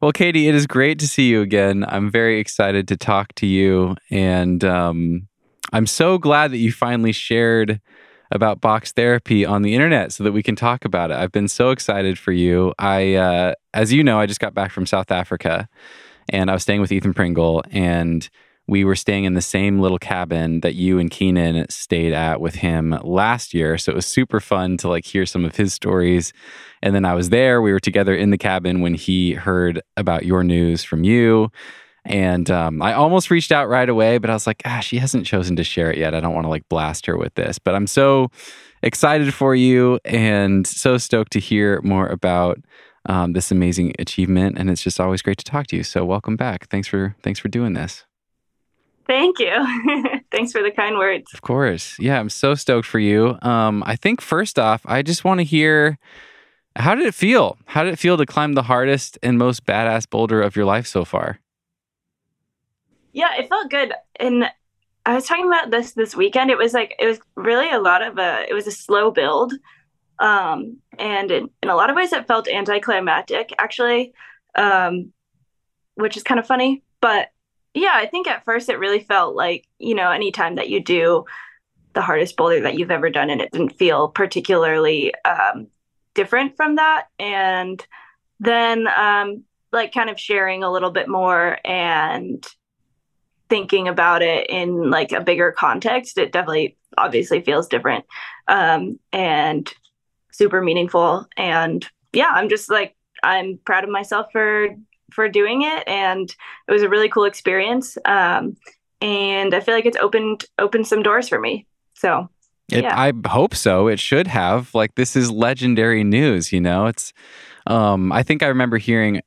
Well, Katie, it is great to see you again. I'm very excited to talk to you. And um, I'm so glad that you finally shared about box therapy on the internet so that we can talk about it. I've been so excited for you. I, uh, as you know, I just got back from South Africa and I was staying with Ethan Pringle and we were staying in the same little cabin that you and Keenan stayed at with him last year. So it was super fun to like hear some of his stories. And then I was there. We were together in the cabin when he heard about your news from you. And um, I almost reached out right away, but I was like, ah, she hasn't chosen to share it yet. I don't want to like blast her with this. But I'm so excited for you and so stoked to hear more about um, this amazing achievement. And it's just always great to talk to you. So welcome back. Thanks for thanks for doing this. Thank you. Thanks for the kind words. Of course. Yeah, I'm so stoked for you. Um, I think first off, I just want to hear how did it feel? How did it feel to climb the hardest and most badass boulder of your life so far? Yeah, it felt good. And I was talking about this this weekend. It was like it was really a lot of a it was a slow build. Um, and in, in a lot of ways it felt anticlimactic actually. Um, which is kind of funny, but yeah, I think at first it really felt like, you know, anytime that you do the hardest boulder that you've ever done and it didn't feel particularly um, different from that. And then, um, like, kind of sharing a little bit more and thinking about it in like a bigger context, it definitely obviously feels different um, and super meaningful. And yeah, I'm just like, I'm proud of myself for for doing it, and it was a really cool experience. Um, and I feel like it's opened opened some doors for me. So it, yeah. I hope so. It should have. Like this is legendary news. You know, it's. Um, I think I remember hearing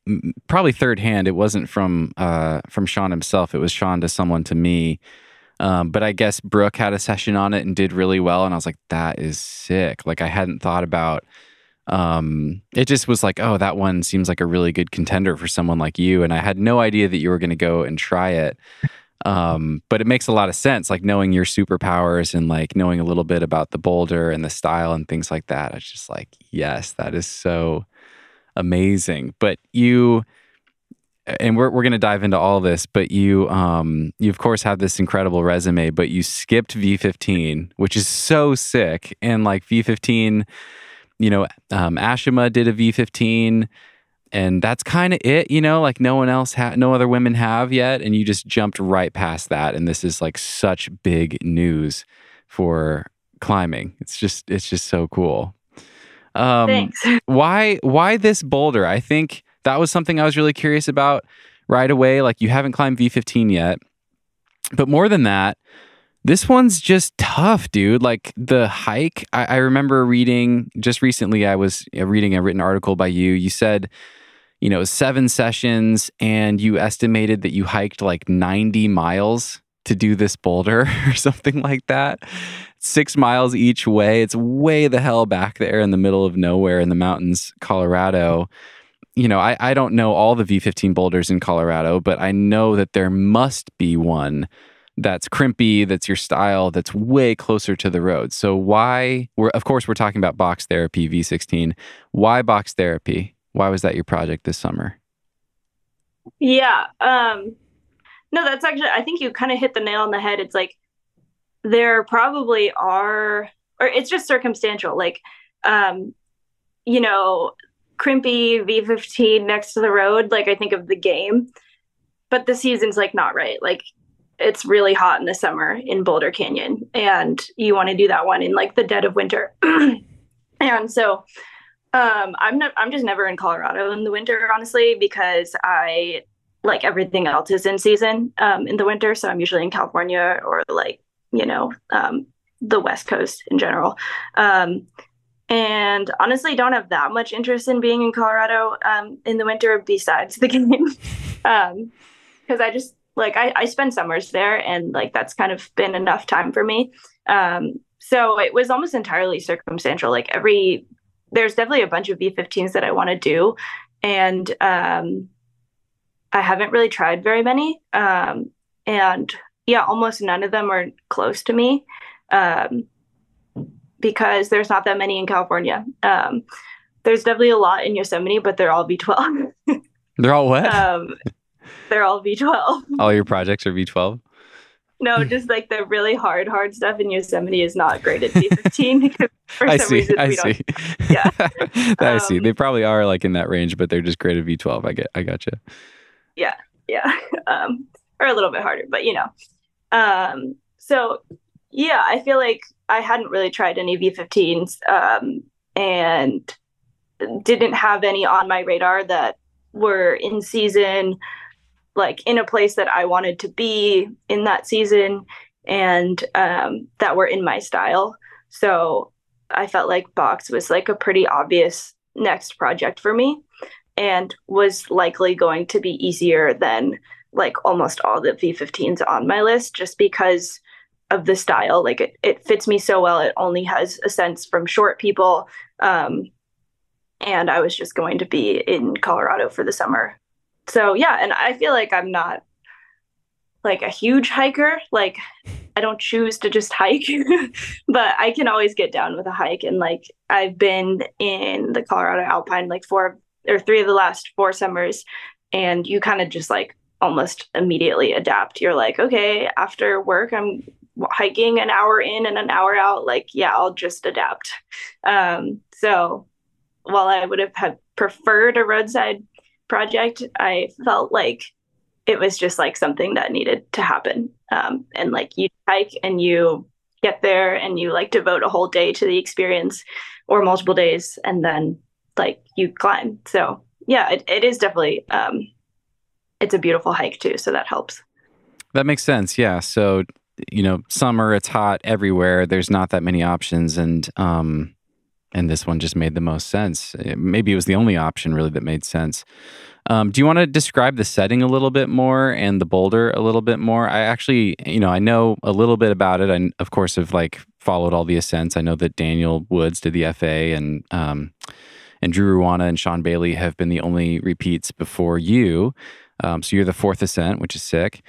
probably third hand. It wasn't from uh, from Sean himself. It was Sean to someone to me. Um, but I guess Brooke had a session on it and did really well, and I was like, "That is sick!" Like I hadn't thought about um, it just was like, oh, that one seems like a really good contender for someone like you. And I had no idea that you were going to go and try it. Um, but it makes a lot of sense, like knowing your superpowers and like knowing a little bit about the boulder and the style and things like that. It's just like, yes, that is so amazing. But you, and we're, we're going to dive into all this, but you, um, you of course have this incredible resume, but you skipped V15, which is so sick. And like V15, you know, um, Ashima did a V15 and that's kind of it, you know, like no one else had, no other women have yet. And you just jumped right past that. And this is like such big news for climbing. It's just, it's just so cool. Um, Thanks. Why, why this boulder? I think that was something I was really curious about right away. Like you haven't climbed V15 yet, but more than that, this one's just tough, dude. Like the hike, I, I, remember reading just recently, I was uh, reading a written article by you. You said, you know, seven sessions and you estimated that you hiked like 90 miles to do this boulder or something like that. Six miles each way. It's way the hell back there in the middle of nowhere in the mountains, Colorado. You know, I, I don't know all the V15 boulders in Colorado, but I know that there must be one that's crimpy, that's your style, that's way closer to the road. So why we're of course we're talking about box therapy V16. Why box therapy? Why was that your project this summer? Yeah. Um no, that's actually I think you kind of hit the nail on the head. It's like there probably are or it's just circumstantial. Like um you know, crimpy V15 next to the road, like I think of the game. But the season's like not right. Like it's really hot in the summer in Boulder Canyon and you want to do that one in like the dead of winter. and so um, I'm not I'm just never in Colorado in the winter honestly because I like everything else is in season um, in the winter so I'm usually in California or like you know um, the west coast in general. Um, and honestly don't have that much interest in being in Colorado um, in the winter besides the game. because I just like I, I spend summers there and like that's kind of been enough time for me. Um so it was almost entirely circumstantial. Like every there's definitely a bunch of v15s that i want to do. And um i haven't really tried very many. Um and yeah almost none of them are close to me um because there's not that many in california. Um there's definitely a lot in yosemite but they're all v12 They're all what? They're all V12. all your projects are V12. No, just like the really hard, hard stuff in Yosemite is not graded V15 because for I some see. reason I we see. don't. Yeah. I see. Um, They probably are like in that range, but they're just graded V12. I get. I gotcha. You. Yeah, yeah um or a little bit harder but you know um so yeah i feel like i hadn't really tried any v15s um and didn't have any on my radar that were in season like in a place that i wanted to be in that season and um that were in my style so i felt like box was like a pretty obvious next project for me and was likely going to be easier than like almost all the V15s on my list just because of the style. Like it, it fits me so well. It only has a sense from short people. Um, and I was just going to be in Colorado for the summer. So yeah, and I feel like I'm not like a huge hiker. Like I don't choose to just hike, but I can always get down with a hike. And like I've been in the Colorado Alpine like four or three of the last four summers, and you kind of just like almost immediately adapt. You're like, okay, after work, I'm hiking an hour in and an hour out. Like, yeah, I'll just adapt. Um, so while I would have preferred a roadside project, I felt like it was just like something that needed to happen. Um, and like you hike and you get there and you like devote a whole day to the experience or multiple days and then like you climb. So yeah, it, it is definitely um it's a beautiful hike too, so that helps. That makes sense. Yeah. So, you know, summer, it's hot everywhere. There's not that many options. And, um, and this one just made the most sense. Eh, Maybe it was the only option really that made sense. Um, do you want to describe the setting a little bit more and the boulder a little bit more? I actually, you know, I know a little bit about it. I, of course, have like followed all the ascents. I know that Daniel Woods did the FA and, um, and Drew Ruana and Sean Bailey have been the only repeats before you. Um, so you're the fourth ascent, which is sick.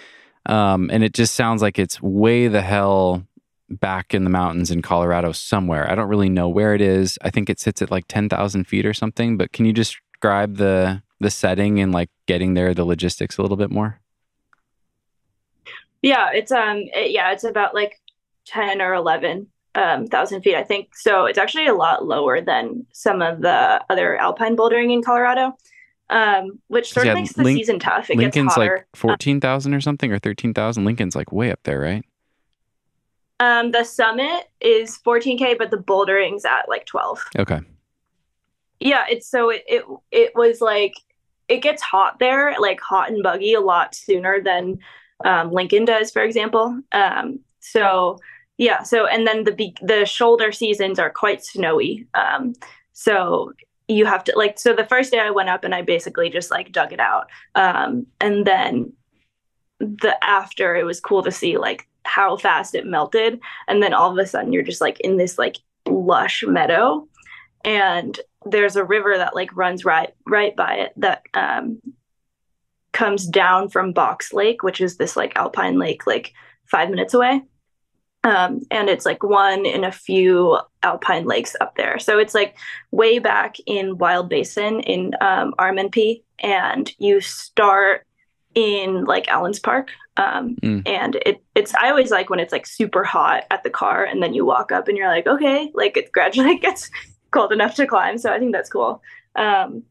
Um, and it just sounds like it's way the hell back in the mountains in Colorado somewhere. I don't really know where it is. I think it sits at like 10,000 feet or something. But can you describe the the setting and like getting there, the logistics a little bit more? Yeah, it's um it, yeah, it's about like 10 or 11 um, thousand feet, I think. So it's actually a lot lower than some of the other alpine bouldering in Colorado, um, which sort Yeah, of makes the Link- season tough. It Lincoln's like 14,000 or something or 13,000. Lincoln's like way up there, right? Um, the summit is 14k, but the bouldering's at like 12. Okay. Yeah, it's so it it it was like it gets hot there, like hot and buggy, a lot sooner than um, Lincoln does, for example. Um, so yeah, so and then the be- the shoulder seasons are quite snowy. Um, so you have to like so the first day I went up and I basically just like dug it out, um, and then the after it was cool to see like how fast it melted, and then all of a sudden you're just like in this like lush meadow and there's a river that like runs right right by it that um comes down from Box Lake, which is this like alpine lake like 5 minutes away. Um and it's like one in a few alpine lakes up there. So it's like way back in Wild Basin in um RMNP and you start in like Allenspark. Um, Mm. and it it's I always like when it's like super hot at the car and then you walk up and you're like, okay, like it gradually gets cold enough to climb. So I think that's cool. Um,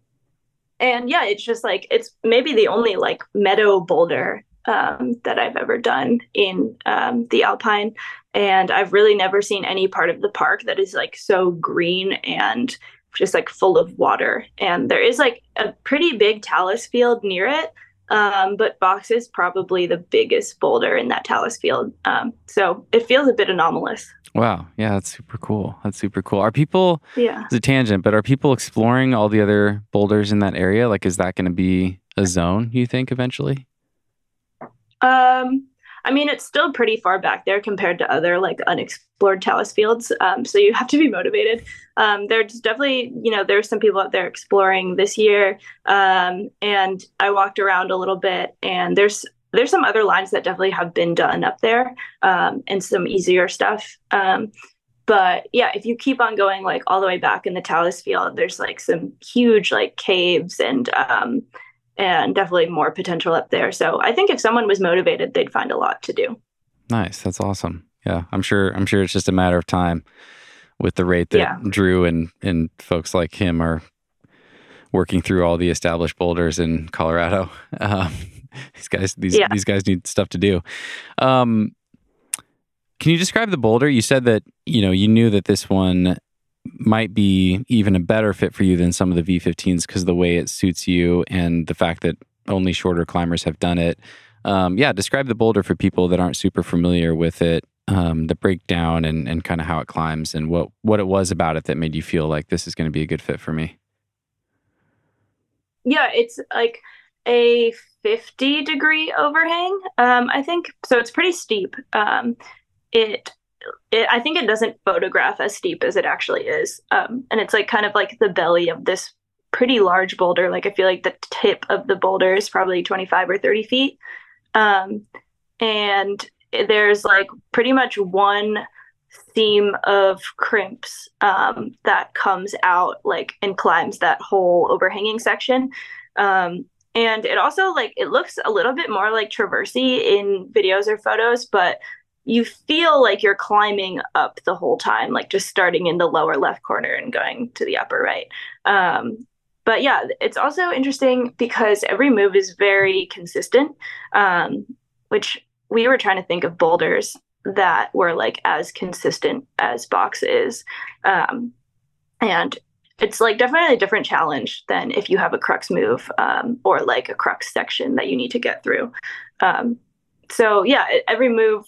and yeah, it's just like it's maybe the only like meadow boulder um, that I've ever done in um, the Alpine, and I've really never seen any part of the park that is like so green and just like full of water. And there is like a pretty big talus field near it, um, but Box is probably the biggest boulder in that talus field. Um, so it feels a bit anomalous. Wow. Yeah, that's super cool. That's super cool. Are people Yeah. It's a tangent, but are people exploring all the other boulders in that area? Like, is that going to be a zone you think eventually? Um, I mean, it's still pretty far back there compared to other like unexplored talus fields. Um, so you have to be motivated. Um, there's definitely, you know, there's some people out there exploring this year. Um, and I walked around a little bit, and there's there's some other lines that definitely have been done up there, um, and some easier stuff. Um, but yeah, if you keep on going like all the way back in the talus field, there's like some huge like caves and um, and definitely more potential up there. So I think if someone was motivated, they'd find a lot to do. Nice. That's awesome. Yeah. I'm sure I'm sure it's just a matter of time with the rate that yeah. Drew and and folks like him are working through all the established boulders in Colorado. Um, these guys these yeah. these guys need stuff to do. Um, can you describe the boulder? You said that you know you knew that this one might be even a better fit for you than some of the V15s because the way it suits you and the fact that only shorter climbers have done it. Um, yeah, describe the boulder for people that aren't super familiar with it, um, the breakdown and, and kind of how it climbs and what, what it was about it that made you feel like this is going to be a good fit for me. Yeah, it's like a 50 degree overhang, um, I think. So it's pretty steep. Um, it it, I think it doesn't photograph as steep as it actually is. Um, and it's like kind of like the belly of this pretty large boulder. Like I feel like the tip of the boulder is probably 25 or 30 feet. Um, and there's like pretty much one theme of crimps um, that comes out like and climbs that whole overhanging section. Um, and it also like it looks a little bit more like traversy in videos or photos, but you feel like you're climbing up the whole time, like just starting in the lower left corner and going to the upper right. Um, but yeah, it's also interesting because every move is very consistent, um, which we were trying to think of boulders that were like as consistent as box is. Um, and it's like definitely a different challenge than if you have a crux move um, or like a crux section that you need to get through. Um, so yeah, every move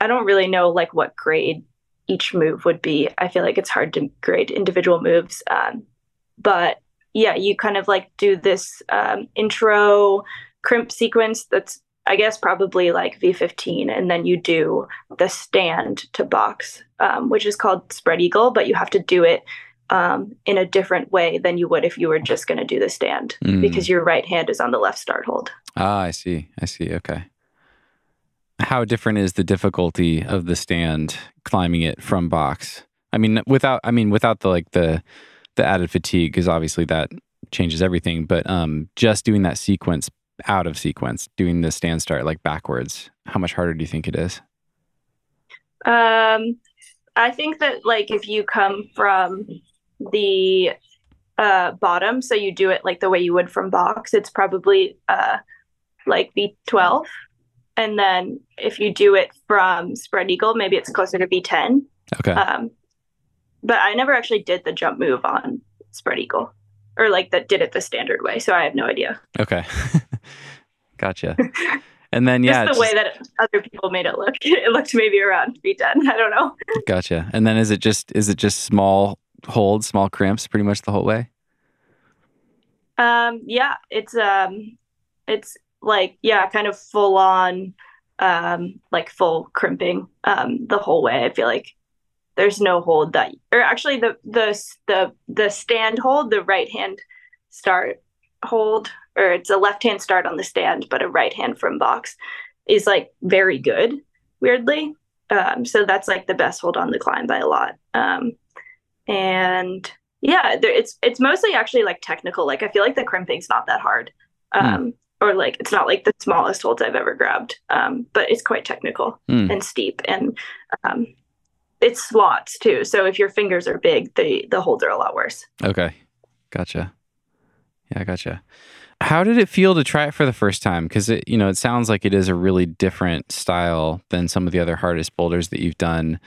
I don't really know like what grade each move would be. I feel like it's hard to grade individual moves. Um, but yeah, you kind of like do this um, intro crimp sequence that's I guess probably like V15, and then you do the stand to box, um, which is called spread eagle, but you have to do it um, in a different way than you would if you were just going to do the stand mm. because your right hand is on the left start hold. Ah, I see. I see. Okay how different is the difficulty of the stand climbing it from box? I mean, without I mean without the like the the added fatigue, because obviously that changes everything. But um, just doing that sequence out of sequence, doing the stand start like backwards, how much harder do you think it is? Um, I think that like if you come from the uh, bottom, so you do it like the way you would from box, it's probably uh, like V12 and then if you do it from spread eagle, maybe it's closer to V10. Okay. Um, but I never actually did the jump move on spread eagle or like that did it the standard way. So I have no idea. Okay. gotcha. And then, yeah, just the just, way that other people made it look, it looked maybe around V10. I don't know. Gotcha. And then is it just, is it just small holds, small crimps pretty much the whole way? Um, yeah, it's, um, it's like yeah kind of full on um like full crimping um the whole way i feel like there's no hold that or actually the the the the stand hold the right hand start hold or it's a left hand start on the stand but a right hand from box is like very good weirdly. Um so that's like the best hold on the climb by a lot. Um and yeah there, it's it's mostly actually like technical. Like i feel like the crimping's not that hard. Hmm. um mm or like it's not like the smallest holds I've ever grabbed, um, but it's quite technical mm. and steep, and um, it's slots too. So if your fingers are big, the the holds are a lot worse. Okay, gotcha. Yeah, gotcha. How did it feel to try it for the first time? Because it, you know, it sounds like it is a really different style than some of the other hardest boulders that you've done.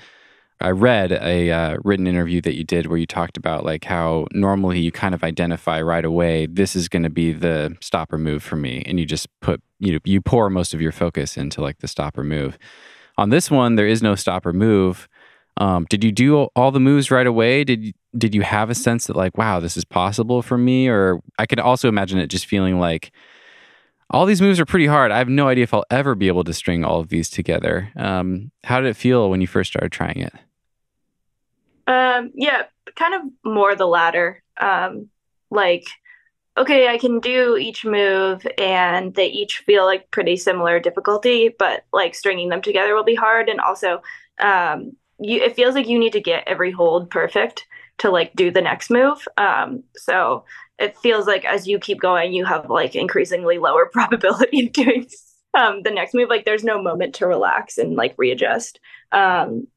I read a uh, written interview that you did where you talked about like how normally you kind of identify right away this is going to be the stopper move for me, and you just put you know you pour most of your focus into like the stopper move. On this one, there is no stopper move. Um, did you do all the moves right away? Did you, did you have a sense that like wow this is possible for me? Or I could also imagine it just feeling like all these moves are pretty hard. I have no idea if I'll ever be able to string all of these together. Um, how did it feel when you first started trying it? Um, yeah, kind of more the latter. Um, like, okay, I can do each move and they each feel like pretty similar difficulty, but like stringing them together will be hard. And also, um, you, it feels like you need to get every hold perfect to like do the next move. Um, so it feels like as you keep going, you have like increasingly lower probability of doing um, the next move. Like there's no moment to relax and like readjust. Um,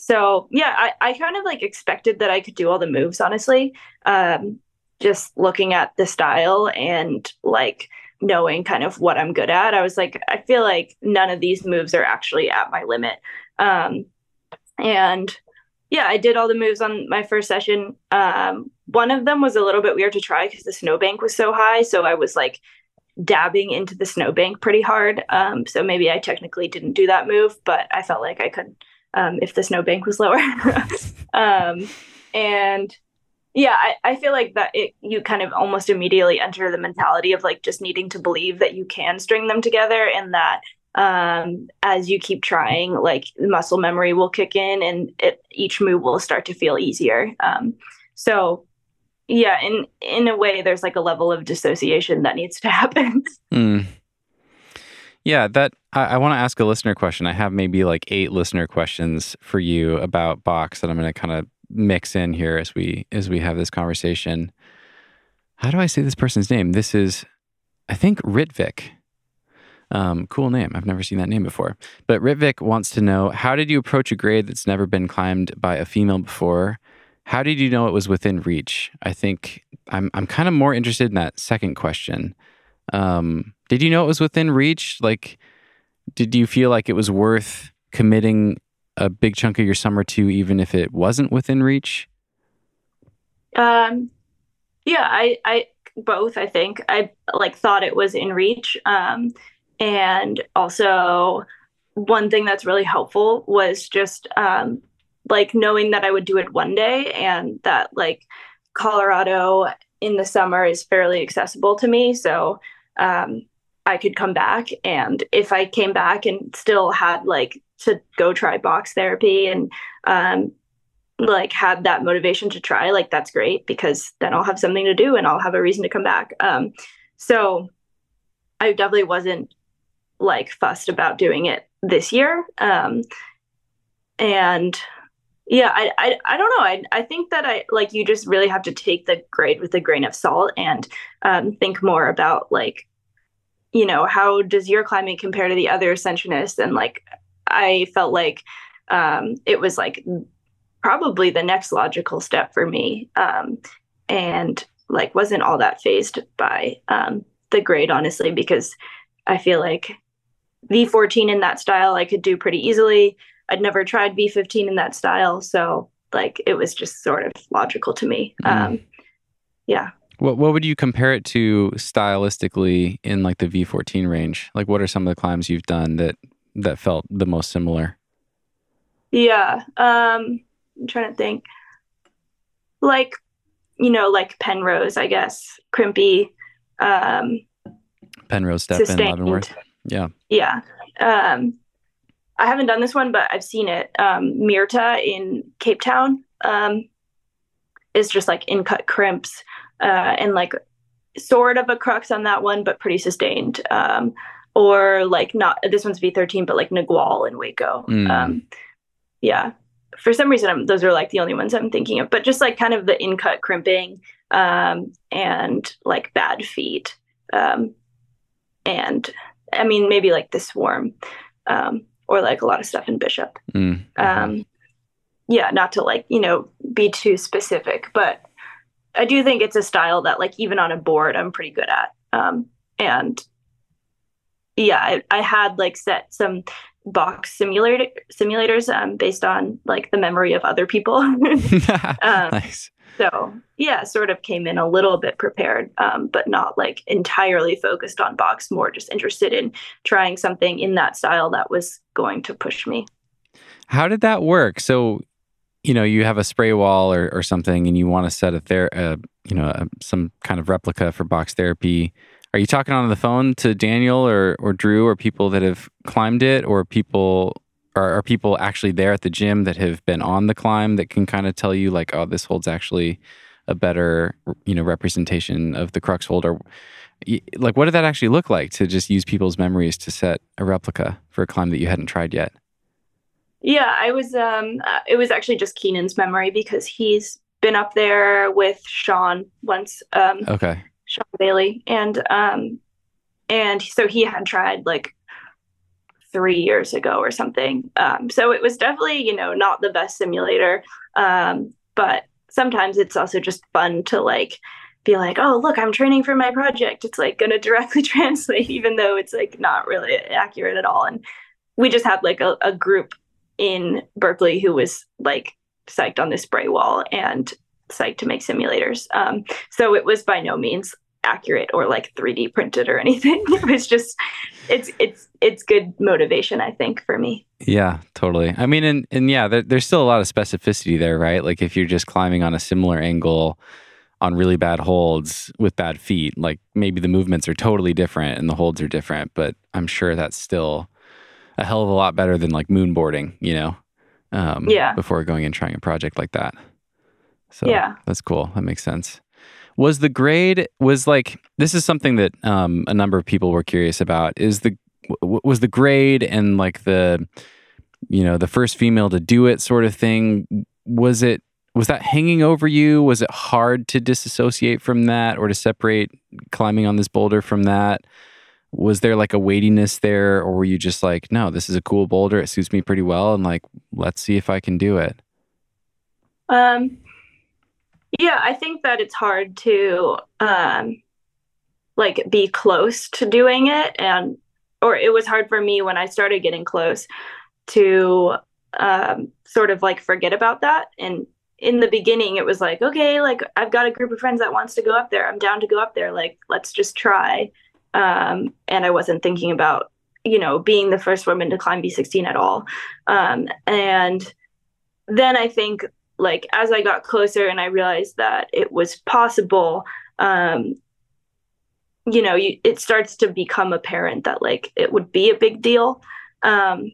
so yeah, I, I kind of like expected that I could do all the moves, honestly. Um, just looking at the style and like knowing kind of what I'm good at, I was like, I feel like none of these moves are actually at my limit. Um, and yeah, I did all the moves on my first session. Um, one of them was a little bit weird to try because the snowbank was so high. So I was like dabbing into the snowbank pretty hard. Um, so maybe I technically didn't do that move, but I felt like I could um, if the snowbank was lower. um, and yeah, I, I feel like that it you kind of almost immediately enter the mentality of like just needing to believe that you can string them together and that um, as you keep trying, like muscle memory will kick in and it, each move will start to feel easier. Um, so yeah, in in a way, there's like a level of dissociation that needs to happen. Mm. Yeah, that I, I want to ask a listener question. I have maybe like eight listener questions for you about Box that I'm going to kind of mix in here as we as we have this conversation. How do I say this person's name? This is, I think, Ritvik. Um, cool name. I've never seen that name before. But Ritvik wants to know how did you approach a grade that's never been climbed by a female before? How did you know it was within reach? I think I'm I'm kind of more interested in that second question. Um, did you know it was within reach? Like, did you feel like it was worth committing a big chunk of your summer to, even if it wasn't within reach? Um, yeah, I, I both. I think I like thought it was in reach. Um, and also one thing that's really helpful was just um, like knowing that I would do it one day and that like Colorado in the summer is fairly accessible to me. So um, I could come back. And if I came back and still had like to go try box therapy and um, like had that motivation to try, like that's great because then I'll have something to do and I'll have a reason to come back. Um, so I definitely wasn't like fussed about doing it this year. Um, and yeah, I, I, I don't know. I, I think that I like you just really have to take the grade with a grain of salt and um, think more about like, you know, how does your climbing compare to the other ascensionists? And like, I felt like um, it was like probably the next logical step for me, um, and like wasn't all that phased by um, the grade, honestly, because I feel like V14 in that style I could do pretty easily. I'd never tried V15 in that style, so like it was just sort of logical to me. Mm. Um, yeah. What what would you compare it to stylistically in like the V14 range? Like what are some of the climbs you've done that that felt the most similar? Yeah. Um I'm trying to think. Like, you know, like Penrose, I guess. Crimpy. Um Penrose Step in Leavenworth. Yeah. Yeah. Um, I haven't done this one, but I've seen it. Um, Myrta in Cape Town um, is just like in cut crimps uh, and like sort of a crux on that one, but pretty sustained. Um, or like not this one's V13, but like Nagual in Hueco. Mm. Um, yeah. For some reason, I'm, those are like the only ones I'm thinking of, but just like kind of the in cut crimping um, and like bad feet. Um, and I mean, maybe like the swarm, um, or like a lot of stuff in Bishop. Mm. Um, yeah, not to like you know be too specific, but I do think it's a style that like even on a board I'm pretty good at. Um, and yeah, I, I had like set some box simulator simulators um, based on like the memory of other people. um, nice. So yeah, sort of came in a little bit prepared, um, but not like entirely focused on box. More just interested in trying something in that style that was going to push me. How did that work? So, you know, you have a spray wall or, or something, and you want to set a there uh, you know, a, some kind of replica for box therapy. Are you talking on the phone to Daniel or or Drew or people that have climbed it, or people are, are people actually there at the gym that have been on the climb that can kind of tell you like, oh, this holds actually a better you know representation of the crux holder? Like, what did that actually look like to just use people's memories to set a replica for a climb that you hadn't tried yet? Yeah, I was. Um, uh, it was actually just Keenan's memory because he's been up there with Sean once. Um, okay. Sean Bailey, and um, and so he had tried like three years ago or something. Um, so it was definitely you know not the best simulator, um, but sometimes it's also just fun to like be like, oh look, I'm training for my project. It's like going to directly translate, even though it's like not really accurate at all. And we just had like a, a group in Berkeley who was like psyched on the spray wall and psyched to make simulators. Um, so it was by no means accurate or like 3D printed or anything. it was just it's it's it's good motivation, I think, for me. Yeah, totally. I mean, and and yeah, there, there's still a lot of specificity there, right? Like if you're just climbing on a similar angle on really bad holds with bad feet, like maybe the movements are totally different and the holds are different, but I'm sure that's still a hell of a lot better than like moonboarding, you know? Um, yeah. Before going and trying a project like that. So yeah, that's cool. That makes sense. Was the grade was like this is something that um, a number of people were curious about. Is the was the grade and like the you know the first female to do it sort of thing was it was that hanging over you? Was it hard to disassociate from that or to separate climbing on this boulder from that? Was there like a weightiness there or were you just like no this is a cool boulder. It suits me pretty well and like let's see if i can do it um yeah i think that it's hard to um like be close to doing it and or it was hard for me when i started getting close to um sort of like forget about that and in the beginning it was like okay like i've got a group of friends that wants to go up there. I'm down to go up there. Like let's just try. Um, and I wasn't thinking about you know being the first woman to climb V16 at all. Um, and then I think like as I got closer and I realized that it was possible, um, you know, you, it starts to become apparent that like it would be a big deal. Um,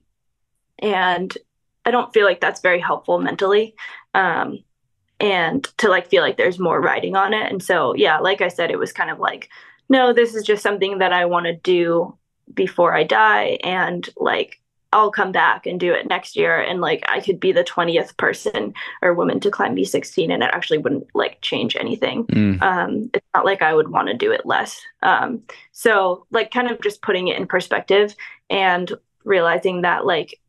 and I don't feel like that's very helpful mentally. Um, and to like feel like there's more riding on it. And so, yeah, like I said, it was kind of like no, this is just something that I want to do before I die. And like, I'll come back and do it next year. And like, I could be the 20th person or woman to climb V16 and it actually wouldn't like change anything. Mm. Um, it's not like I would want to do it less. Um, so, like, kind of just putting it in perspective and realizing that, like,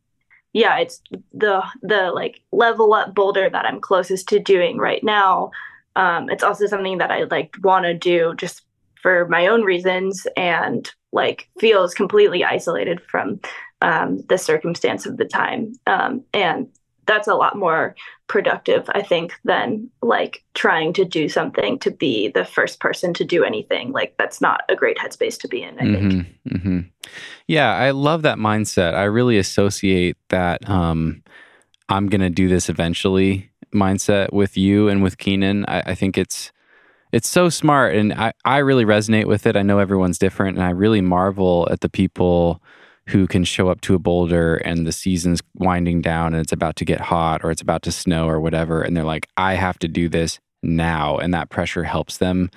yeah, it's the the like level up boulder that I'm closest to doing right now. Um, it's also something that I like want to do just for my own reasons and like feels completely isolated from um, the circumstance of the time. Um, and that's a lot more productive, I think, than like trying to do something to be the first person to do anything. Like that's not a great headspace to be in. I mm-hmm, think. Mm-hmm. Yeah, I love that mindset. I really associate that um, I'm going to do this eventually mindset with you and with Keenan. I, I think it's it's so smart and I, I really resonate with it. I know everyone's different and I really marvel at the people who can show up to a boulder and the season's winding down and it's about to get hot or it's about to snow or whatever and they're like I have to do this now and that pressure helps them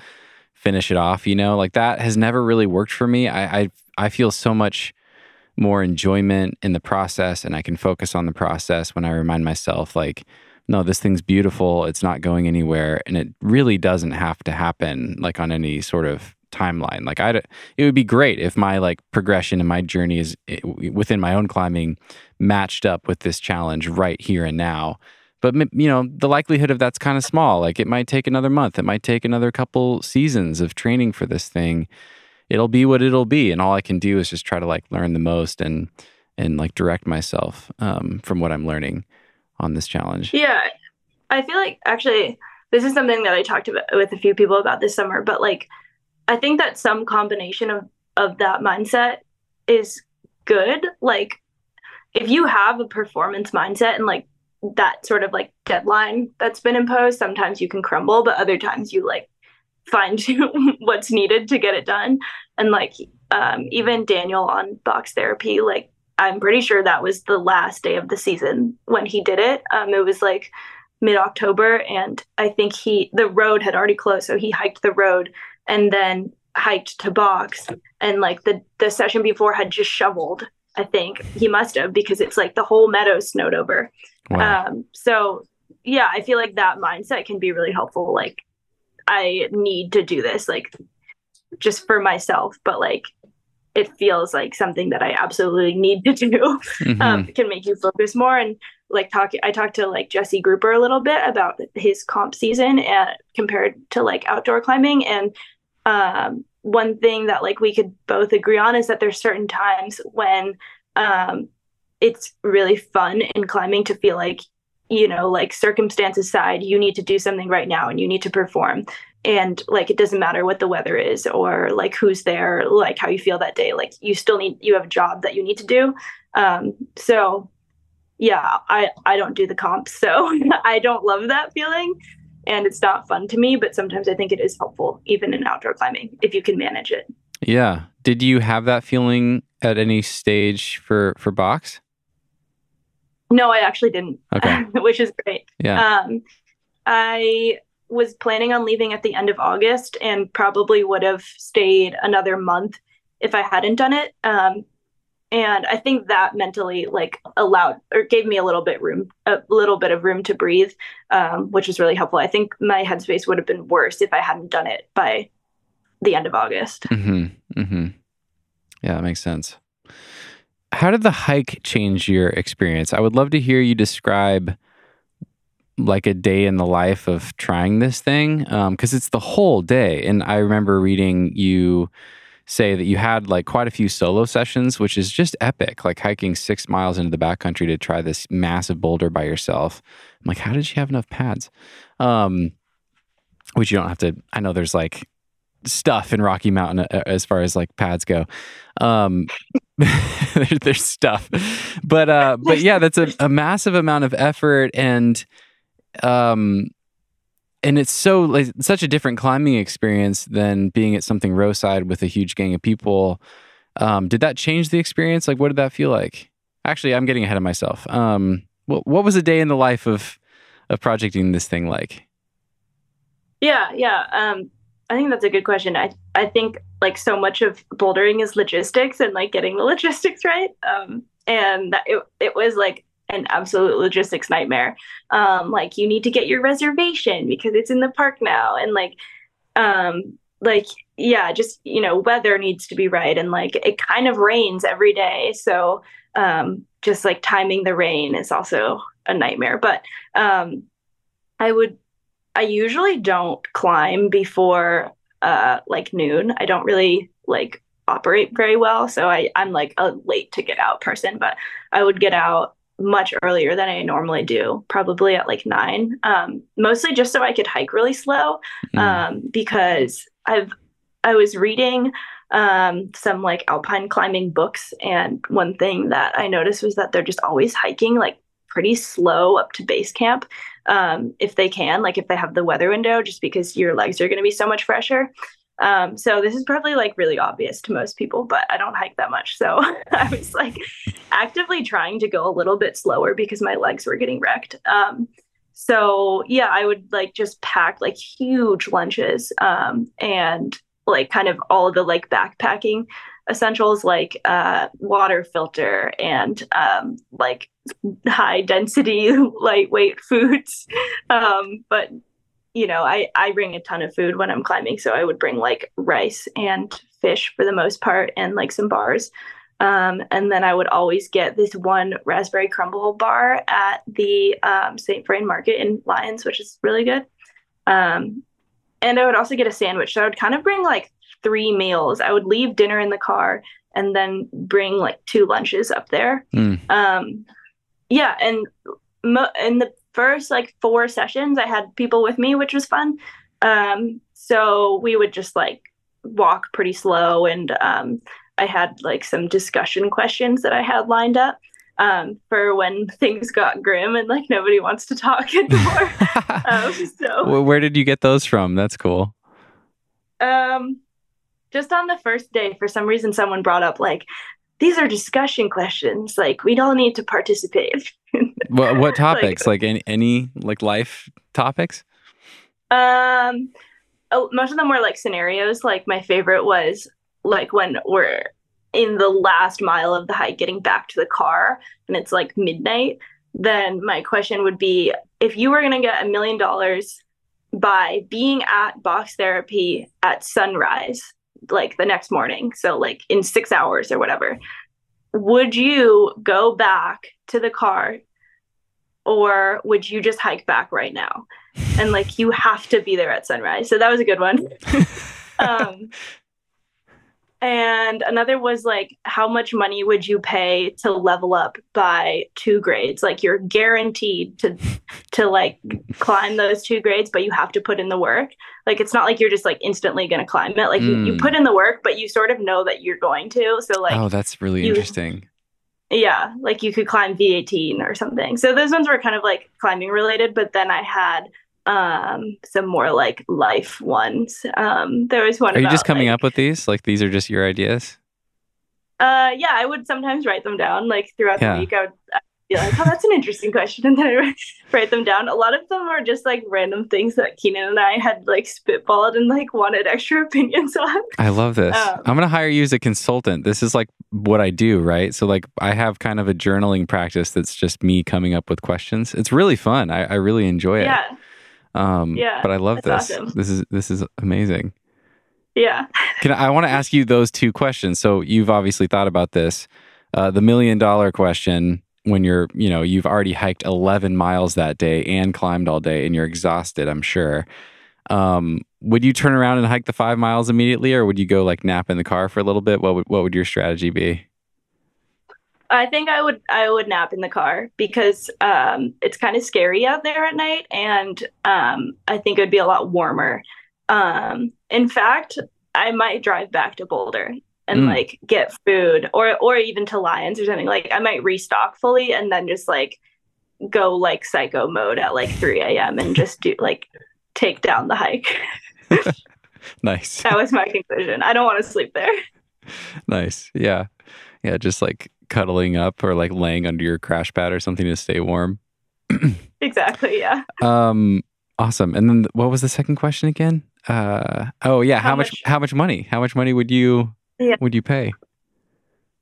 finish it off, you know? Like that has never really worked for me. I I, I feel so much more enjoyment in the process and I can focus on the process when I remind myself like no, this thing's beautiful. It's not going anywhere. And it really doesn't have to happen like on any sort of timeline. Like I, it would be great if my like progression and my journey is eh, within my own climbing matched up with this challenge right here and now. But you know, the likelihood of that's kind of small. Like it might take another month. It might take another couple seasons of training for this thing. It'll be what it'll be, and all I can do is just try to like learn the most and and like direct myself um, from what I'm learning on this challenge? Yeah, I feel like actually this is something that I talked about with a few people about this summer, but like I think that some combination of of that mindset is good. Like if you have a performance mindset and like that sort of like deadline that's been imposed, sometimes you can crumble, but other times you like find what's needed to get it done. And like um, even Daniel on box therapy, like I'm pretty sure that was the last day of the season when he did it. Um, it was like mid October, and I think he the road had already closed, so he hiked the road and then hiked to box, and like the the session before had just shoveled. I think he must have because it's like the whole meadow snowed over. Wow. Um, so yeah, I feel like that mindset can be really helpful. Like, I need to do this, like, just for myself, but like, it feels like something that I absolutely need to do. Mm-hmm. Um, can make you focus more and like talk. I talked to like Jesse Grupper a little bit about his comp season and compared to like outdoor climbing, and um, one thing that like we could both agree on is that there's certain times when um, it's really fun in climbing to feel like you know like circumstances aside you need to do something right now and you need to perform and like it doesn't matter what the weather is or like who's there like how you feel that day like you still need you have a job that you need to do um so yeah i i don't do the comps so i don't love that feeling and it's not fun to me but sometimes i think it is helpful even in outdoor climbing if you can manage it yeah did you have that feeling at any stage for for box no, I actually didn't. Okay. which is great. Yeah. Um, I was planning on leaving at the end of August and probably would have stayed another month if I hadn't done it. Um, and I think that mentally like allowed or gave me a little bit room, a little bit of room to breathe, um, which was really helpful. I think my headspace would have been worse if I hadn't done it by the end of August. Mm-hmm. Mm-hmm. Yeah, that makes sense. How did the hike change your experience? I would love to hear you describe like a day in the life of trying this thing because um, it's the whole day. And I remember reading you say that you had like quite a few solo sessions, which is just epic, like hiking six miles into the backcountry to try this massive boulder by yourself. I'm like, how did you have enough pads? Um, which you don't have to. I know there's like stuff in Rocky Mountain uh, as far as like pads go. Um, there's stuff, but uh, but yeah, that's a, a massive amount of effort and um, and it's so like such a different climbing experience than being at something roadside with a huge gang of people. Um, did that change the experience? Like, what did that feel like? Actually, I'm getting ahead of myself. Um, what what was a day in the life of of projecting this thing like? Yeah, yeah. Um, I think that's a good question. I I think like so much of bouldering is logistics and like getting the logistics right. Um, and that it it was like an absolute logistics nightmare. Um, like you need to get your reservation because it's in the park now, and like, um, like yeah, just you know, weather needs to be right, and like it kind of rains every day, so um, just like timing the rain is also a nightmare. But um, I would I usually don't climb before uh like noon. I don't really like operate very well, so I I'm like a late to get out person, but I would get out much earlier than I normally do, probably at like nine. Um, mostly just so I could hike really slow, mm. um, because I've I was reading um, some like alpine climbing books, and one thing that I noticed was that they're just always hiking like pretty slow up to base camp um, if they can, like if they have the weather window, just because your legs are going to be so much fresher. Um, so this is probably like really obvious to most people, but I don't hike that much. So I was like actively trying to go a little bit slower because my legs were getting wrecked. Um, so yeah, I would like just pack like huge lunches um, and like kind of all the like backpacking essentials like uh, water filter and um, like high density, lightweight foods. Um, but you know, I I bring a ton of food when I'm climbing, so I would bring like rice and fish for the most part, and like some bars. Um, and then I would always get this one raspberry crumble bar at the um, St. Vrain Market in Lyons, which is really good. Um, and I would also get a sandwich. So I would kind of bring like three meals. I would leave dinner in the car and then bring like two lunches up there. Mm. Um, yeah, and mo- in the first like four sessions, I had people with me, which was fun. Um, so we would just like walk pretty slow, and um, I had like some discussion questions that I had lined up. Um, for when things got grim and like nobody wants to talk anymore. um, so, well, where did you get those from? That's cool. Um, just on the first day, for some reason, someone brought up like, these are discussion questions. Like we all need to participate. what what topics? like, like, any any like life topics? Um, oh, most of them were like scenarios. Like my favorite was like when we're in the last mile of the hike, getting back to the car, and it's like midnight. then my question would be if you were going to get a million dollars by being at box therapy at sunrise, like the next morning, so like in six hours or whatever, would you go back to the car or would you just hike back right now? And like you have to be there at sunrise. So that was a good one. um, and another was like how much money would you pay to level up by two grades like you're guaranteed to to like climb those two grades but you have to put in the work like it's not like you're just like instantly going to climb it. Like mm. you, you, put in the work but you sort of know that you're going to. So like oh that's really you, interesting. Yeah like you could climb v18 or something. So those ones were kind of like climbing related but then i had um some more like life ones. Um there was one are you just coming like, up with these? Like these are just your ideas? Uh yeah i would sometimes write them down like throughout yeah. the week. I would be like oh that's an interesting question and then i write them down a lot of them are just like random things that keenan and i had like spitballed and like wanted extra opinions on i love this um, i'm gonna hire you as a consultant this is like what i do right so like i have kind of a journaling practice that's just me coming up with questions it's really fun i, I really enjoy it yeah um, yeah, but I love this. Awesome. This is this is amazing. Yeah. Can I, I want to ask you those two questions? So you've obviously thought about this. Uh, the million dollar question when you're, you know, you've already hiked 11 miles that day and climbed all day and you're exhausted, I'm sure. Um, would you turn around and hike the five miles immediately or would you go like nap in the car for a little bit? What would, what would your strategy be? I think I would I would nap in the car because um, it's kind of scary out there at night, and um, I think it would be a lot warmer. Um, in fact, I might drive back to Boulder and mm. like get food, or or even to Lyons or something. Like I might restock fully and then just like go like psycho mode at like 3 a.m. and just do like take down the hike. nice. That was my conclusion. I don't want to sleep there. Nice. Yeah. Yeah. Just like cuddling up or like laying under your crash pad or something to stay warm. exactly. Yeah. Um. Awesome. And then what was the second question again? Uh. Oh yeah. How, how much, much? How much money? How much money would you? Yeah. Would you pay?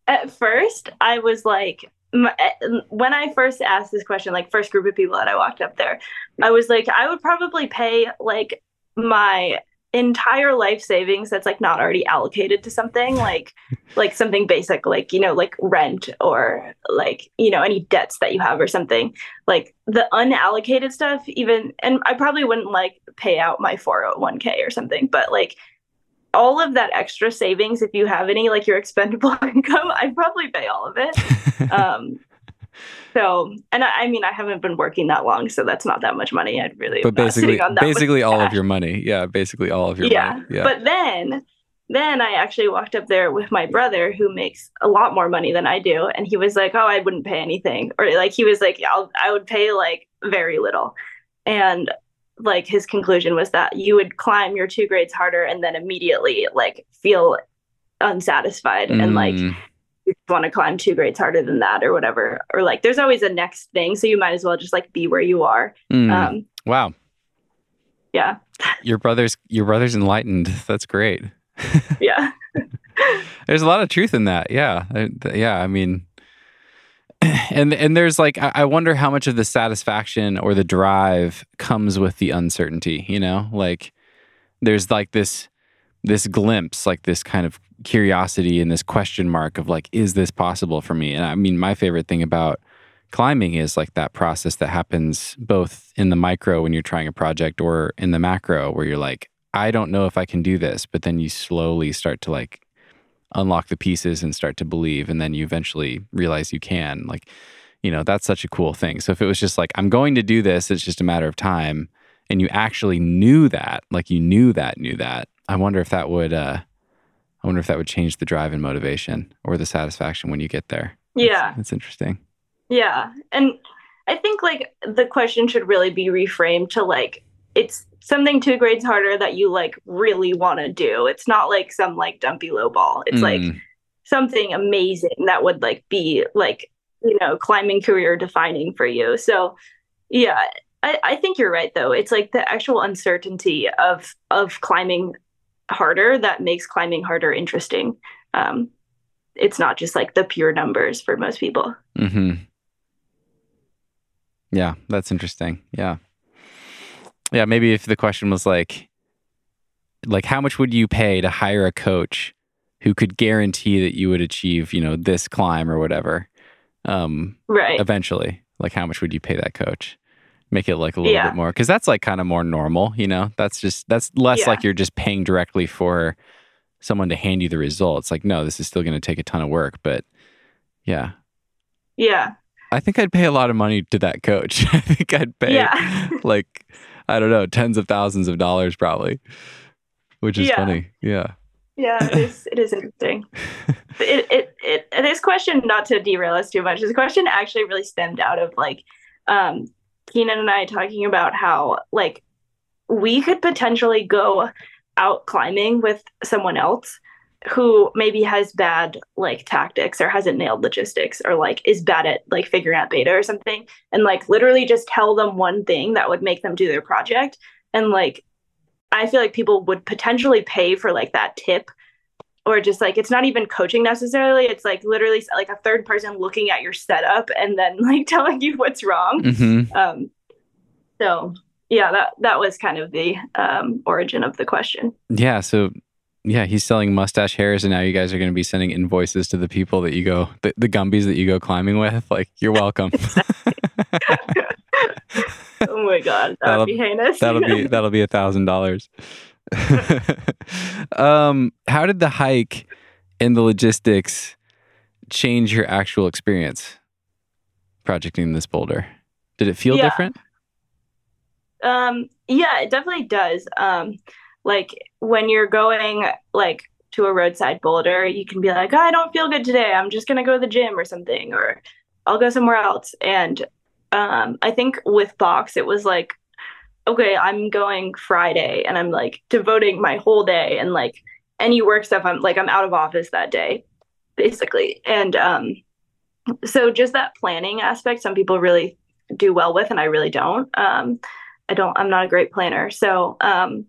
At first, I was like, my, eh, when I first asked this question, like first group of people that I walked up there, I was like, I would probably pay like my entire life savings that's like not already allocated to something like like something basic like you know like rent or like you know any debts that you have or something like the unallocated stuff even and I probably wouldn't like pay out my 401k or something but like all of that extra savings if you have any like your expendable income I'd probably pay all of it um so, and I, I, mean, I haven't been working that long, so that's not that much money. I'd really, but basically, basically all of your money. Yeah, basically all of your yeah. money. Yeah. But then, then I actually walked up there with my brother, who makes a lot more money than I do, and he was like, "Oh, I wouldn't pay anything," or like he was like, "I'll, I would pay like very little," and like his conclusion was that you would climb your two grades harder and then immediately like feel unsatisfied mm. and like mm. you want to climb two grades harder than that or whatever. Or like there's always a next thing so you might as well just like be where you are. Mm. um wow. yeah. Your brother's your brother's enlightened. That's great. Yeah. There's a lot of truth in that. Yeah. Yeah i mean and and there's like I wonder how much of the satisfaction or the drive comes with the uncertainty you know like there's like this this glimpse like this kind of curiosity and this question mark of like, is this possible for me? And I mean, my favorite thing about climbing is like that process that happens both in the micro when you're trying a project or in the macro where you're like, I don't know if I can do this, but then you slowly start to like unlock the pieces and start to believe. And then you eventually realize you can. Like, you know, that's such a cool thing. So if it was just like, I'm going to do this, it's just a matter of time, and you actually knew that, like you knew that, knew that, I wonder if that would, uh, I wonder if that would change the drive and motivation or the satisfaction when you get there. Yeah. That's, interesting. Yeah. And I think like the question should really be reframed to like, it's something two grades harder that you like really want to do. It's not like some like dumpy low ball. It's mm. like something amazing that would like be like, you know, climbing career defining for you. So yeah, I, I think you're right though. It's like the actual uncertainty of of climbing harder that makes climbing harder interesting. Um, it's not just like the pure numbers for most people. Mm-hmm. Yeah, that's interesting. Yeah. Yeah, maybe if the question was like like how much would you pay to hire a coach who could guarantee that you would achieve, you know, this climb or whatever. Um right. eventually. Like how much would you pay that coach? Make it like a little Yeah. bit more cuz that's like kind of more normal, you know. That's just that's less Yeah. like you're just paying directly for someone to hand you the results. Like no, this is still going to take a ton of work, but yeah. Yeah. I think I'd pay a lot of money to that coach. I think I'd pay Yeah. like I don't know, tens of thousands of dollars probably. Which is Yeah. funny. Yeah. Yeah, it is. It is interesting. it, it, it, this question, not to derail us too much, this question actually really stemmed out of like um, Keenan and I talking about how like we could potentially go out climbing with someone else who maybe has bad like tactics or hasn't nailed logistics or like is bad at like figuring out beta or something and like literally just tell them one thing that would make them do their project and like I feel like people would potentially pay for like that tip or just like it's not even coaching necessarily. It's like literally like a third person looking at your setup and then like telling you what's wrong. Mhm. um so yeah that that was kind of the um origin of the question. Yeah, so yeah, he's selling mustache hairs and now you guys are going to be sending invoices to the people that you go the, the gumbies that you go climbing with. Like, you're welcome. oh my god that That'll- would be heinous that'll be that'll be a thousand dollars. Um, how did the hike and the logistics change your actual experience projecting this boulder? Did it feel Yeah. different? Um, yeah, it definitely does. Um, like when you're going like to a roadside boulder, you can be like, I don't feel good today. I'm just gonna go to the gym or something, or I'll go somewhere else. And um, I think with box, it was like, okay, I'm going Friday, and I'm like devoting my whole day, and like any work stuff, I'm like I'm out of office that day, basically. And um, so just that planning aspect, some people really do well with, and I really don't. Um, I don't, I'm not a great planner. So, um,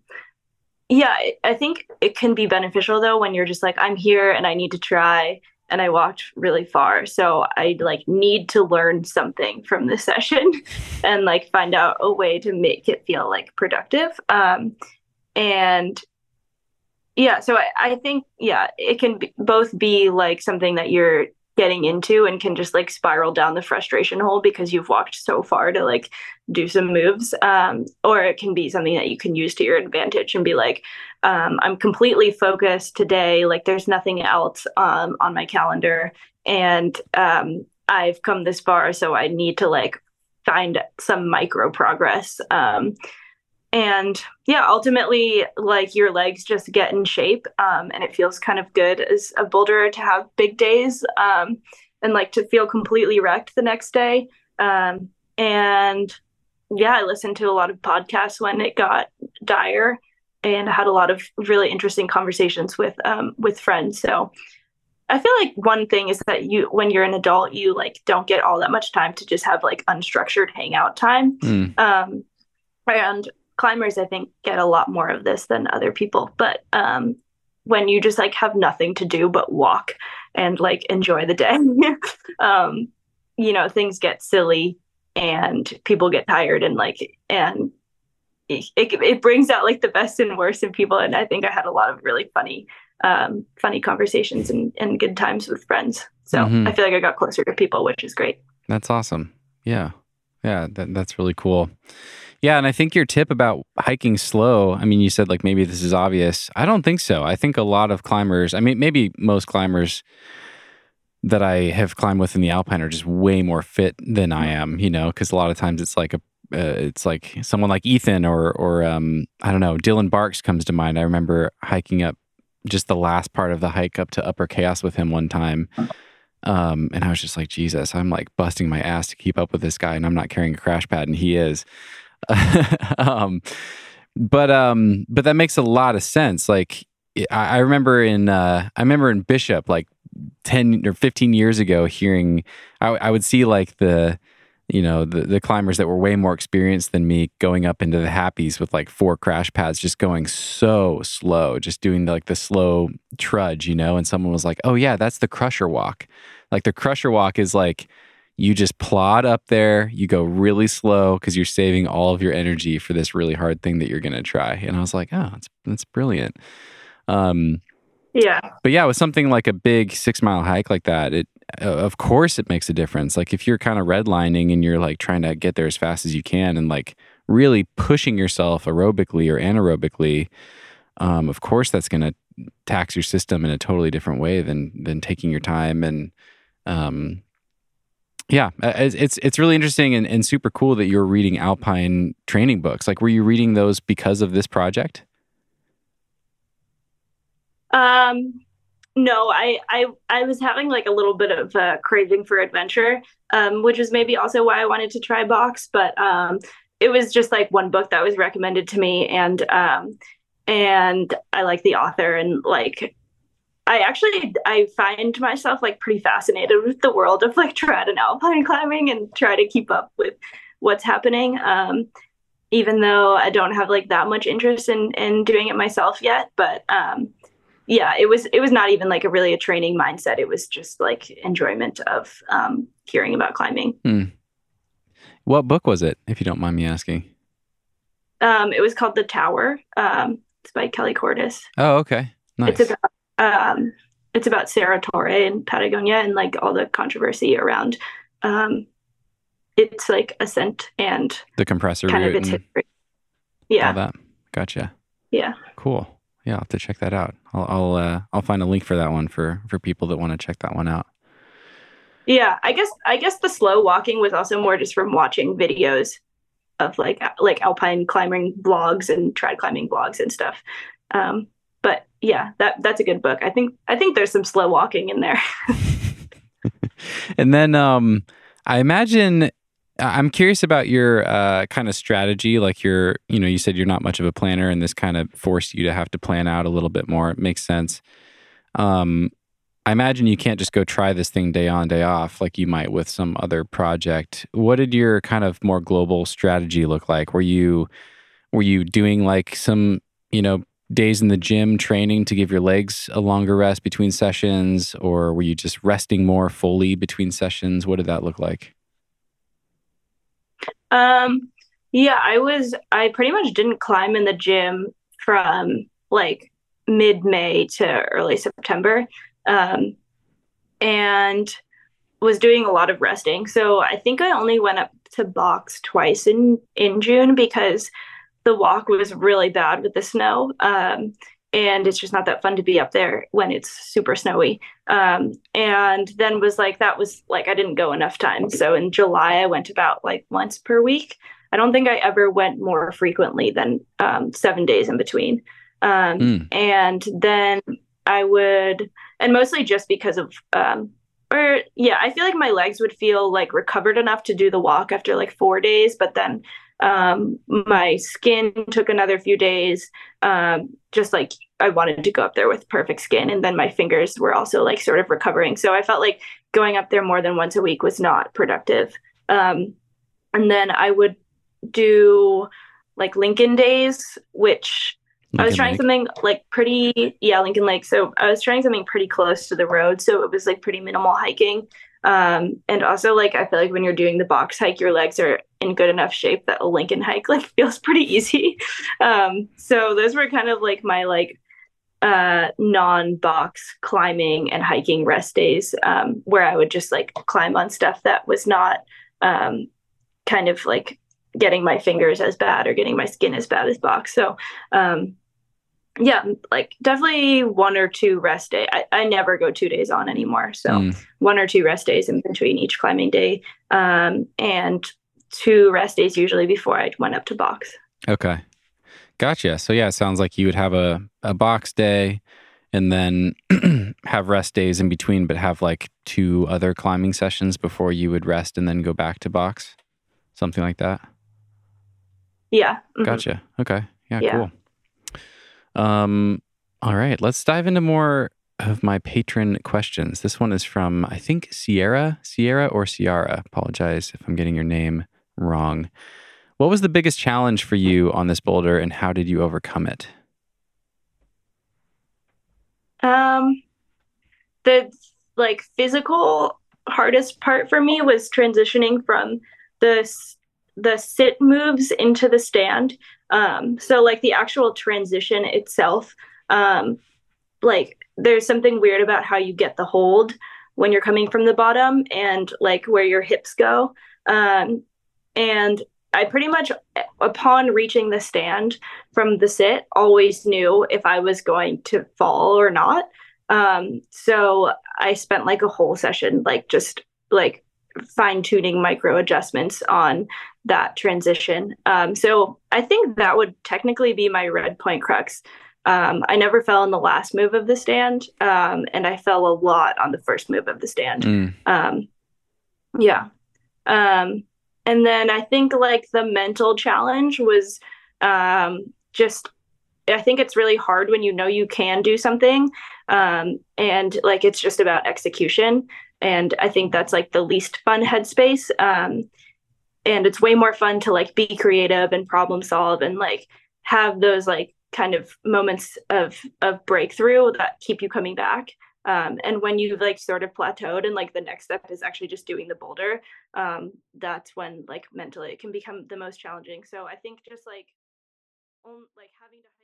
yeah, I- think it can be beneficial though when you're just like, I'm here and I need to try and I walked really far. So I like need to learn something from this session and like find out a way to make it feel like productive. Um, and yeah, so I, I think, yeah, it can be, both be like something that you're getting into and can just like spiral down the frustration hole because you've walked so far to like do some moves um, or it can be something that you can use to your advantage and be like um, i'm completely focused today. Like there's nothing else um, on my calendar and um, i've come this far so i need to like find some micro progress. Um, and yeah ultimately like your legs just get in shape um, and it feels kind of good as a boulderer to have big days um, and like to feel completely wrecked the next day. Um, and yeah i listened to a lot of podcasts when it got dire and I had a lot of really interesting conversations with um, with friends. So I feel like one thing is that you when you're an adult you like don't get all that much time to just have like unstructured hangout time. Mm, um, and climbers i think get a lot more of this than other people but um, when you just like have nothing to do but walk and like enjoy the day um, you know things get silly and people get tired and like and it, it, brings out like the best and worst in people and i think i had a lot of really funny um, funny conversations and, and good times with friends so Mhm. i feel like i got closer to people which is great that's awesome. Yeah. Yeah, that, that's really cool. Yeah, and I think your tip about hiking slow, I mean, you said like maybe this is obvious. I don't think so. I think a lot of climbers, I mean, maybe most climbers that I have climbed with in the Alpine are just way more fit than I am, you know, because a lot of times it's like a, uh, it's like someone like Ethan or, or, um, I don't know, Dylan Barks comes to mind. I remember hiking up just the last part of the hike up to Upper Chaos with him one time. Um, and I was just like, Jesus, I'm like busting my ass to keep up with this guy, and I'm not carrying a crash pad, and he is. um, but um, but that makes a lot of sense. Like I, I remember in uh, I remember in Bishop, like ten or fifteen years ago, hearing I, I would see like the you know the, the climbers that were way more experienced than me going up into the happies with like four crash pads just going so slow just doing like the slow trudge you know and someone was like oh yeah that's the crusher walk like the crusher walk is like You just plod up there, you go really slow because you're saving all of your energy for this really hard thing that you're going to try. And I was like, oh, that's, that's brilliant. Um, yeah. But yeah, with something like a big six mile hike like that, it, uh, of course it makes a difference. Like if you're kind of redlining and you're like trying to get there as fast as you can and like really pushing yourself aerobically or anaerobically, um, of course that's going to tax your system in a totally different way than than taking your time and um, yeah it's it's really interesting and, and super cool that you're reading alpine training books. Like were you reading those because of this project? Um no i i i was having like a little bit of a craving for adventure um which is maybe also why i wanted to try box but um it was just like one book that was recommended to me and um and I like the author and like I actually I find myself like pretty fascinated with the world of like trad and alpine climbing and try to keep up with what's happening. Um, even though I don't have like that much interest in in doing it myself yet, but um, yeah, it was it was not even like a really a training mindset. It was just like enjoyment of um, hearing about climbing. Hmm. What book was it, if you don't mind me asking? Um, it was called The Tower. Um, it's by Kelly Cordes. Oh, okay. Nice. It's about um, it's about Cerro Torre in Patagonia and like all the controversy around um, its like ascent and the compressor kind of its history. Yeah. All that. Gotcha. Yeah. Cool. Yeah, I'll have to check that out. I'll I'll uh, I'll find a link for that one for for people that want to check that one out. Yeah, I guess I guess the slow walking was also more just from watching videos of like like alpine climbing blogs and trad climbing blogs and stuff. Um, yeah, that that's a good book. I think I think there's some slow walking in there. and then um, I imagine I'm curious about your uh, kind of strategy. Like you're, you know, you said you're not much of a planner, and this kind of forced you to have to plan out a little bit more. It makes sense. Um, I imagine you can't just go try this thing day on, day off like you might with some other project. What did your kind of more global strategy look like? Were you were you doing like some, you know, days in the gym training to give your legs a longer rest between sessions or were you just resting more fully between sessions? What did that look like? Um yeah, I was I pretty much didn't climb in the gym from like mid-May to early September um, and was doing a lot of resting. So I think I only went up to box twice in in June because the walk was really bad with the snow. Um, and it's just not that fun to be up there when it's super snowy. Um, and then was like that was like I didn't go enough times. So in July I went about like once per week. I don't think I ever went more frequently than um, seven days in between. Um, mm. And then I would, and mostly just because of, um, or yeah, I feel like my legs would feel like recovered enough to do the walk after like four days, but then um, my skin took another few days. Um, just like I wanted to go up there with perfect skin, and then my fingers were also like sort of recovering. So I felt like going up there more than once a week was not productive. Um, and then I would do like Lincoln days, which Lincoln I was trying Lake. something like pretty, yeah, Lincoln Lake. So I was trying something pretty close to the road. So it was like pretty minimal hiking. Um, and also like I feel like when you're doing the box hike, your legs are in good enough shape that a Lincoln hike like feels pretty easy. Um, so those were kind of like my like uh non-box climbing and hiking rest days um where I would just like climb on stuff that was not um kind of like getting my fingers as bad or getting my skin as bad as box. So um yeah, like definitely one or two rest day. I, I never go two days on anymore. So mm. one or two rest days in between each climbing day. Um, and two rest days usually before I went up to box. Okay. Gotcha. So yeah, it sounds like you would have a, a box day and then have rest days in between, but have like two other climbing sessions before you would rest and then go back to box. Something like that. Yeah. Mm-hmm. Gotcha. Okay. Yeah, yeah, cool. Um, all right, let's dive into more of my patron questions. This one is from, I think, Sierra, Sierra or Ciara. Apologize if I'm getting your name wrong. What was the biggest challenge for you on this boulder and how did you overcome it? Um, the like physical hardest part for me was transitioning from the the sit moves into the stand. Um, so like the actual transition itself, um, like there's something weird about how you get the hold when you're coming from the bottom and like where your hips go. Um, and I pretty much, upon reaching the stand from the sit, always knew if I was going to fall or not. Um, so I spent like a whole session, like just like fine tuning micro adjustments on that transition. Um, so I think that would technically be my red point crux. Um, I never fell in the last move of the stand, um, and I fell a lot on the first move of the stand. Mm. Um, yeah. Um, and then I think like the mental challenge was um, just, I think it's really hard when you know you can do something um, and like it's just about execution. And I think that's like the least fun headspace. And it's way more fun to like be creative and problem solve and like have those like kind of moments of of breakthrough that keep you coming back. Um, and when you've like sort of plateaued and like the next step is actually just doing the boulder um, that's when like mentally it can become the most challenging. So i think just like on, like having to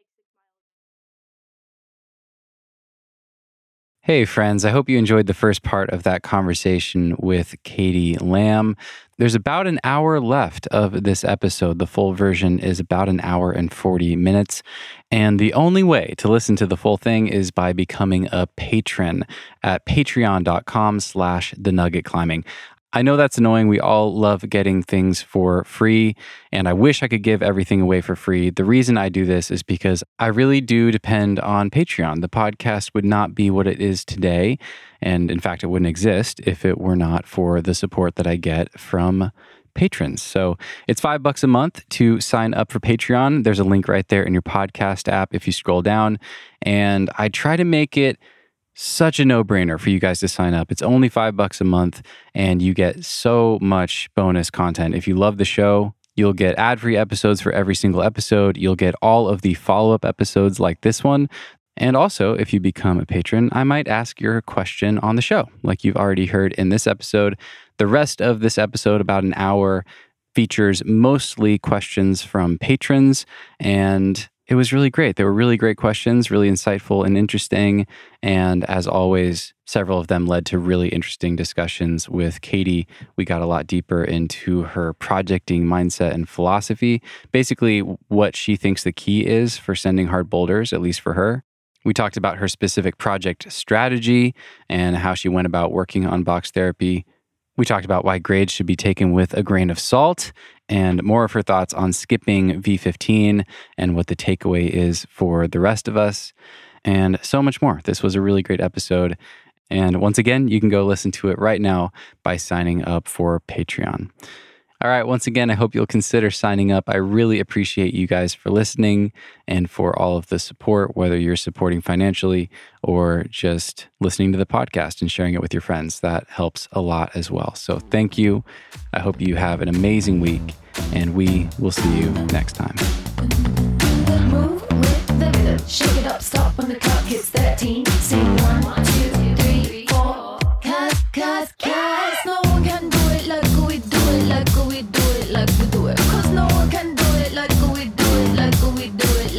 Hey, friends, I hope you enjoyed the first part of that conversation with Katie Lamb. There's about an hour left of this episode. The full version is about an hour and 40 minutes. And the only way to listen to the full thing is by becoming a patron at patreon.com slash the nugget climbing. I know that's annoying. We all love getting things for free, and I wish I could give everything away for free. The reason I do this is because I really do depend on Patreon. The podcast would not be what it is today. And in fact, it wouldn't exist if it were not for the support that I get from patrons. So it's five bucks a month to sign up for Patreon. There's a link right there in your podcast app if you scroll down. And I try to make it such a no brainer for you guys to sign up. It's only five bucks a month, and you get so much bonus content. If you love the show, you'll get ad free episodes for every single episode. You'll get all of the follow up episodes like this one. And also, if you become a patron, I might ask your question on the show, like you've already heard in this episode. The rest of this episode, about an hour, features mostly questions from patrons and it was really great. They were really great questions, really insightful and interesting. And as always, several of them led to really interesting discussions with Katie. We got a lot deeper into her projecting mindset and philosophy, basically, what she thinks the key is for sending hard boulders, at least for her. We talked about her specific project strategy and how she went about working on box therapy we talked about why grades should be taken with a grain of salt and more of her thoughts on skipping V15 and what the takeaway is for the rest of us, and so much more. This was a really great episode. And once again, you can go listen to it right now by signing up for Patreon. All right, once again, I hope you'll consider signing up. I really appreciate you guys for listening and for all of the support, whether you're supporting financially or just listening to the podcast and sharing it with your friends. That helps a lot as well. So thank you. I hope you have an amazing week, and we will see you next time. Shake it up, stop when the clock hits 13. Sing. Cause, cause, cause,